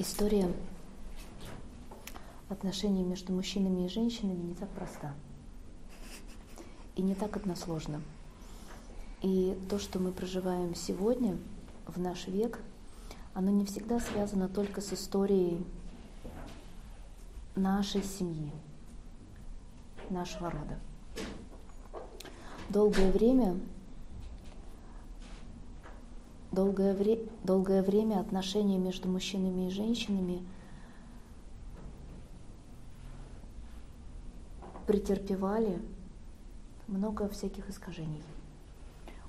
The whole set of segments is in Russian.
история отношений между мужчинами и женщинами не так проста. И не так односложно. И то, что мы проживаем сегодня, в наш век, оно не всегда связано только с историей нашей семьи, нашего рода. Долгое время, долгое, вре, долгое время отношения между мужчинами и женщинами претерпевали много всяких искажений.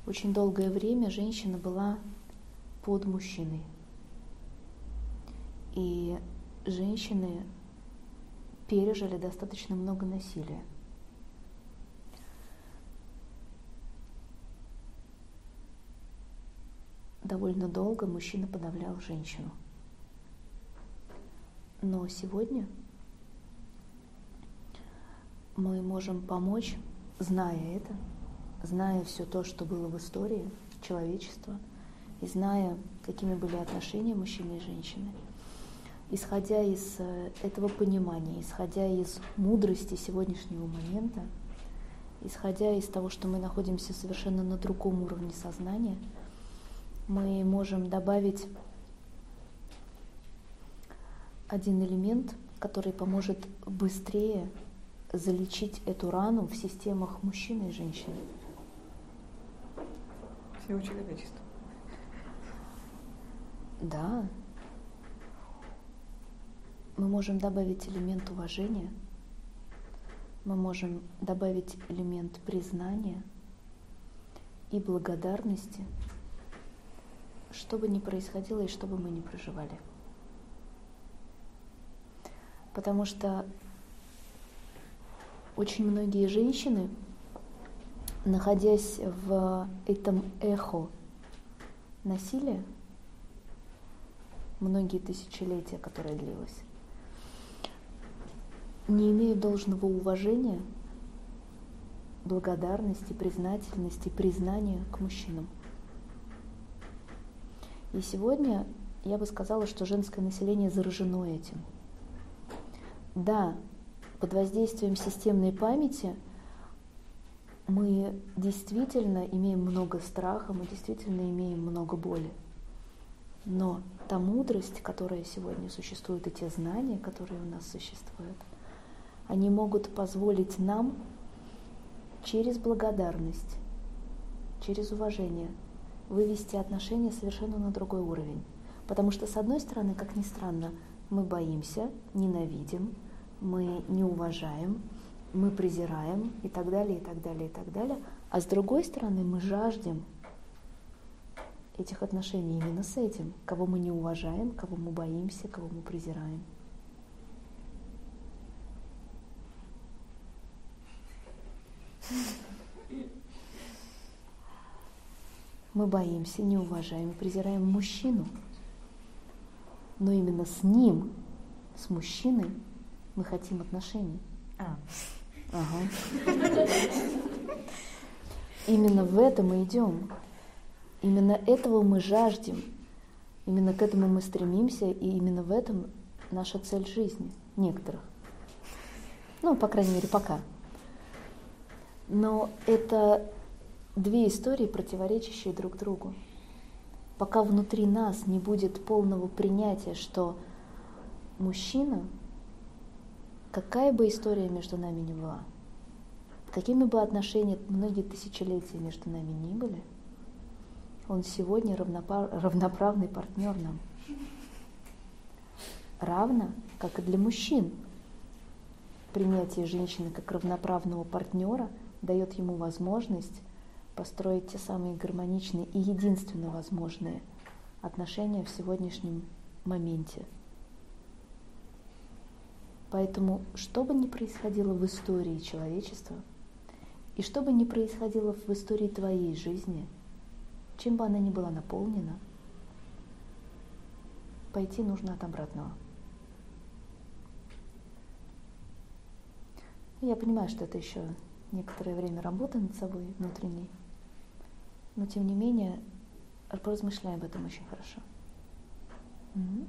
Очень долгое время женщина была под мужчиной. И женщины пережили достаточно много насилия. Довольно долго мужчина подавлял женщину. Но сегодня мы можем помочь, зная это, зная все то, что было в истории человечества, и зная, какими были отношения мужчины и женщины, исходя из э, этого понимания, исходя из мудрости сегодняшнего момента, исходя из того, что мы находимся совершенно на другом уровне сознания, мы можем добавить один элемент, который поможет быстрее залечить эту рану в системах мужчины и женщины. Всего человечества. Да, мы можем добавить элемент уважения, мы можем добавить элемент признания и благодарности, что бы ни происходило и что бы мы ни проживали. Потому что очень многие женщины, находясь в этом эхо насилия, многие тысячелетия, которое длилось, не имеют должного уважения, благодарности, признательности, признания к мужчинам. И сегодня я бы сказала, что женское население заражено этим. Да, под воздействием системной памяти мы действительно имеем много страха, мы действительно имеем много боли. Но та мудрость, которая сегодня существует, и те знания, которые у нас существуют – они могут позволить нам через благодарность, через уважение вывести отношения совершенно на другой уровень. Потому что, с одной стороны, как ни странно, мы боимся, ненавидим, мы не уважаем, мы презираем и так далее, и так далее, и так далее. А с другой стороны, мы жаждем этих отношений именно с этим, кого мы не уважаем, кого мы боимся, кого мы презираем. Мы боимся, не уважаем и презираем мужчину. Но именно с ним, с мужчиной, мы хотим отношений. А. Ага. Именно в этом мы идем. Именно этого мы жаждем. Именно к этому мы стремимся, и именно в этом наша цель жизни некоторых. Ну, по крайней мере, пока. Но это две истории, противоречащие друг другу. Пока внутри нас не будет полного принятия, что мужчина, какая бы история между нами ни была, какими бы отношения многие тысячелетия между нами ни были, он сегодня равноправный партнер нам. Равно, как и для мужчин. Принятие женщины как равноправного партнера – дает ему возможность построить те самые гармоничные и единственно возможные отношения в сегодняшнем моменте. Поэтому, что бы ни происходило в истории человечества, и что бы ни происходило в истории твоей жизни, чем бы она ни была наполнена, пойти нужно от обратного. Я понимаю, что это еще некоторое время работы над собой внутренней, но тем не менее поразмышляй об этом очень хорошо. Угу.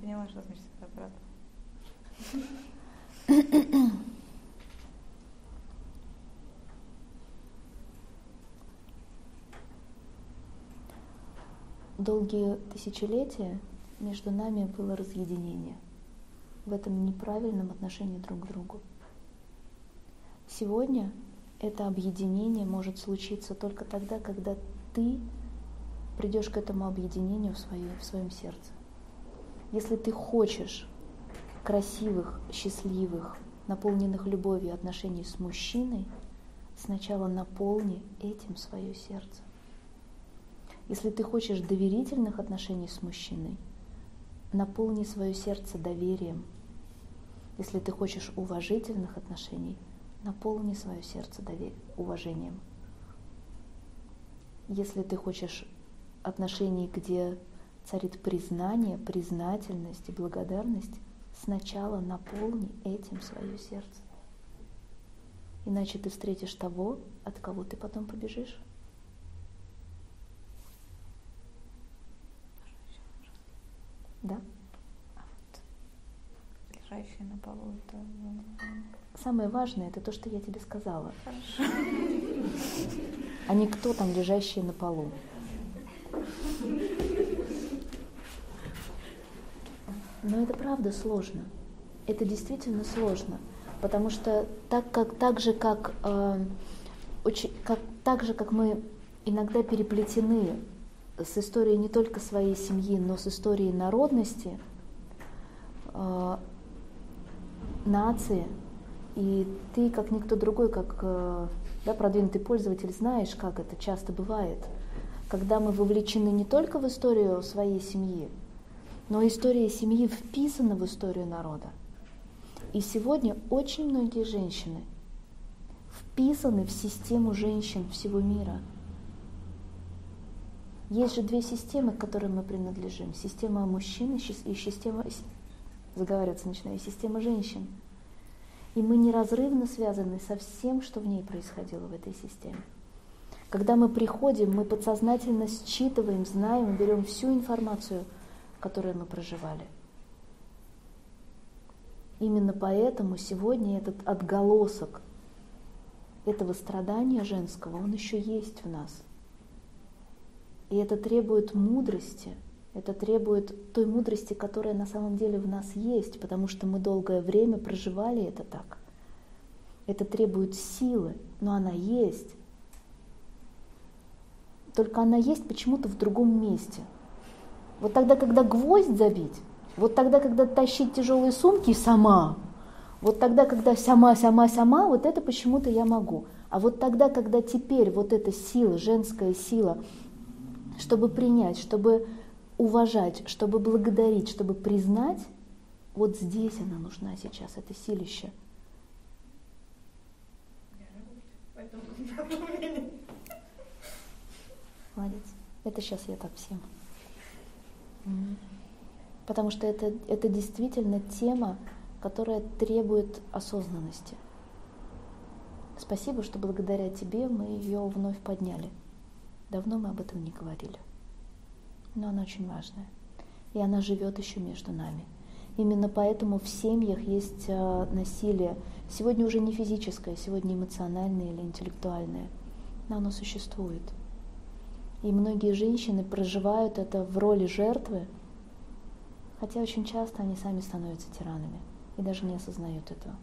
поняла, что значит это обратно. Долгие тысячелетия между нами было разъединение в этом неправильном отношении друг к другу. Сегодня это объединение может случиться только тогда, когда ты придешь к этому объединению в, свое, в своем сердце. Если ты хочешь красивых, счастливых, наполненных любовью отношений с мужчиной, сначала наполни этим свое сердце. Если ты хочешь доверительных отношений с мужчиной, наполни свое сердце доверием. Если ты хочешь уважительных отношений, наполни свое сердце уважением. Если ты хочешь отношений, где царит признание, признательность и благодарность, сначала наполни этим свое сердце. Иначе ты встретишь того, от кого ты потом побежишь. Да? А вот лежащие на полу это... Самое важное это то, что я тебе сказала. Хорошо. А не кто там лежащие на полу. Но это правда сложно. Это действительно сложно. Потому что так, как, так, же, как, э, очень, как, так же, как мы иногда переплетены с историей не только своей семьи, но с историей народности, э, нации, и ты, как никто другой, как э, да, продвинутый пользователь, знаешь, как это часто бывает – когда мы вовлечены не только в историю своей семьи, но история семьи вписана в историю народа. И сегодня очень многие женщины вписаны в систему женщин всего мира. Есть же две системы, к которым мы принадлежим. Система мужчин и система, заговариваться начинаю, система женщин. И мы неразрывно связаны со всем, что в ней происходило в этой системе. Когда мы приходим, мы подсознательно считываем, знаем, берем всю информацию, которую мы проживали. Именно поэтому сегодня этот отголосок этого страдания женского, он еще есть в нас. И это требует мудрости, это требует той мудрости, которая на самом деле в нас есть, потому что мы долгое время проживали это так. Это требует силы, но она есть только она есть почему-то в другом месте. Вот тогда, когда гвоздь забить, вот тогда, когда тащить тяжелые сумки сама, вот тогда, когда сама, сама, сама, вот это почему-то я могу. А вот тогда, когда теперь вот эта сила, женская сила, чтобы принять, чтобы уважать, чтобы благодарить, чтобы признать, вот здесь она нужна сейчас, это силище. Молодец. Это сейчас я так всем. Потому что это, это действительно тема, которая требует осознанности. Спасибо, что благодаря тебе мы ее вновь подняли. Давно мы об этом не говорили. Но она очень важная. И она живет еще между нами. Именно поэтому в семьях есть а, насилие. Сегодня уже не физическое, сегодня эмоциональное или интеллектуальное. Но оно существует. И многие женщины проживают это в роли жертвы, хотя очень часто они сами становятся тиранами и даже не осознают этого.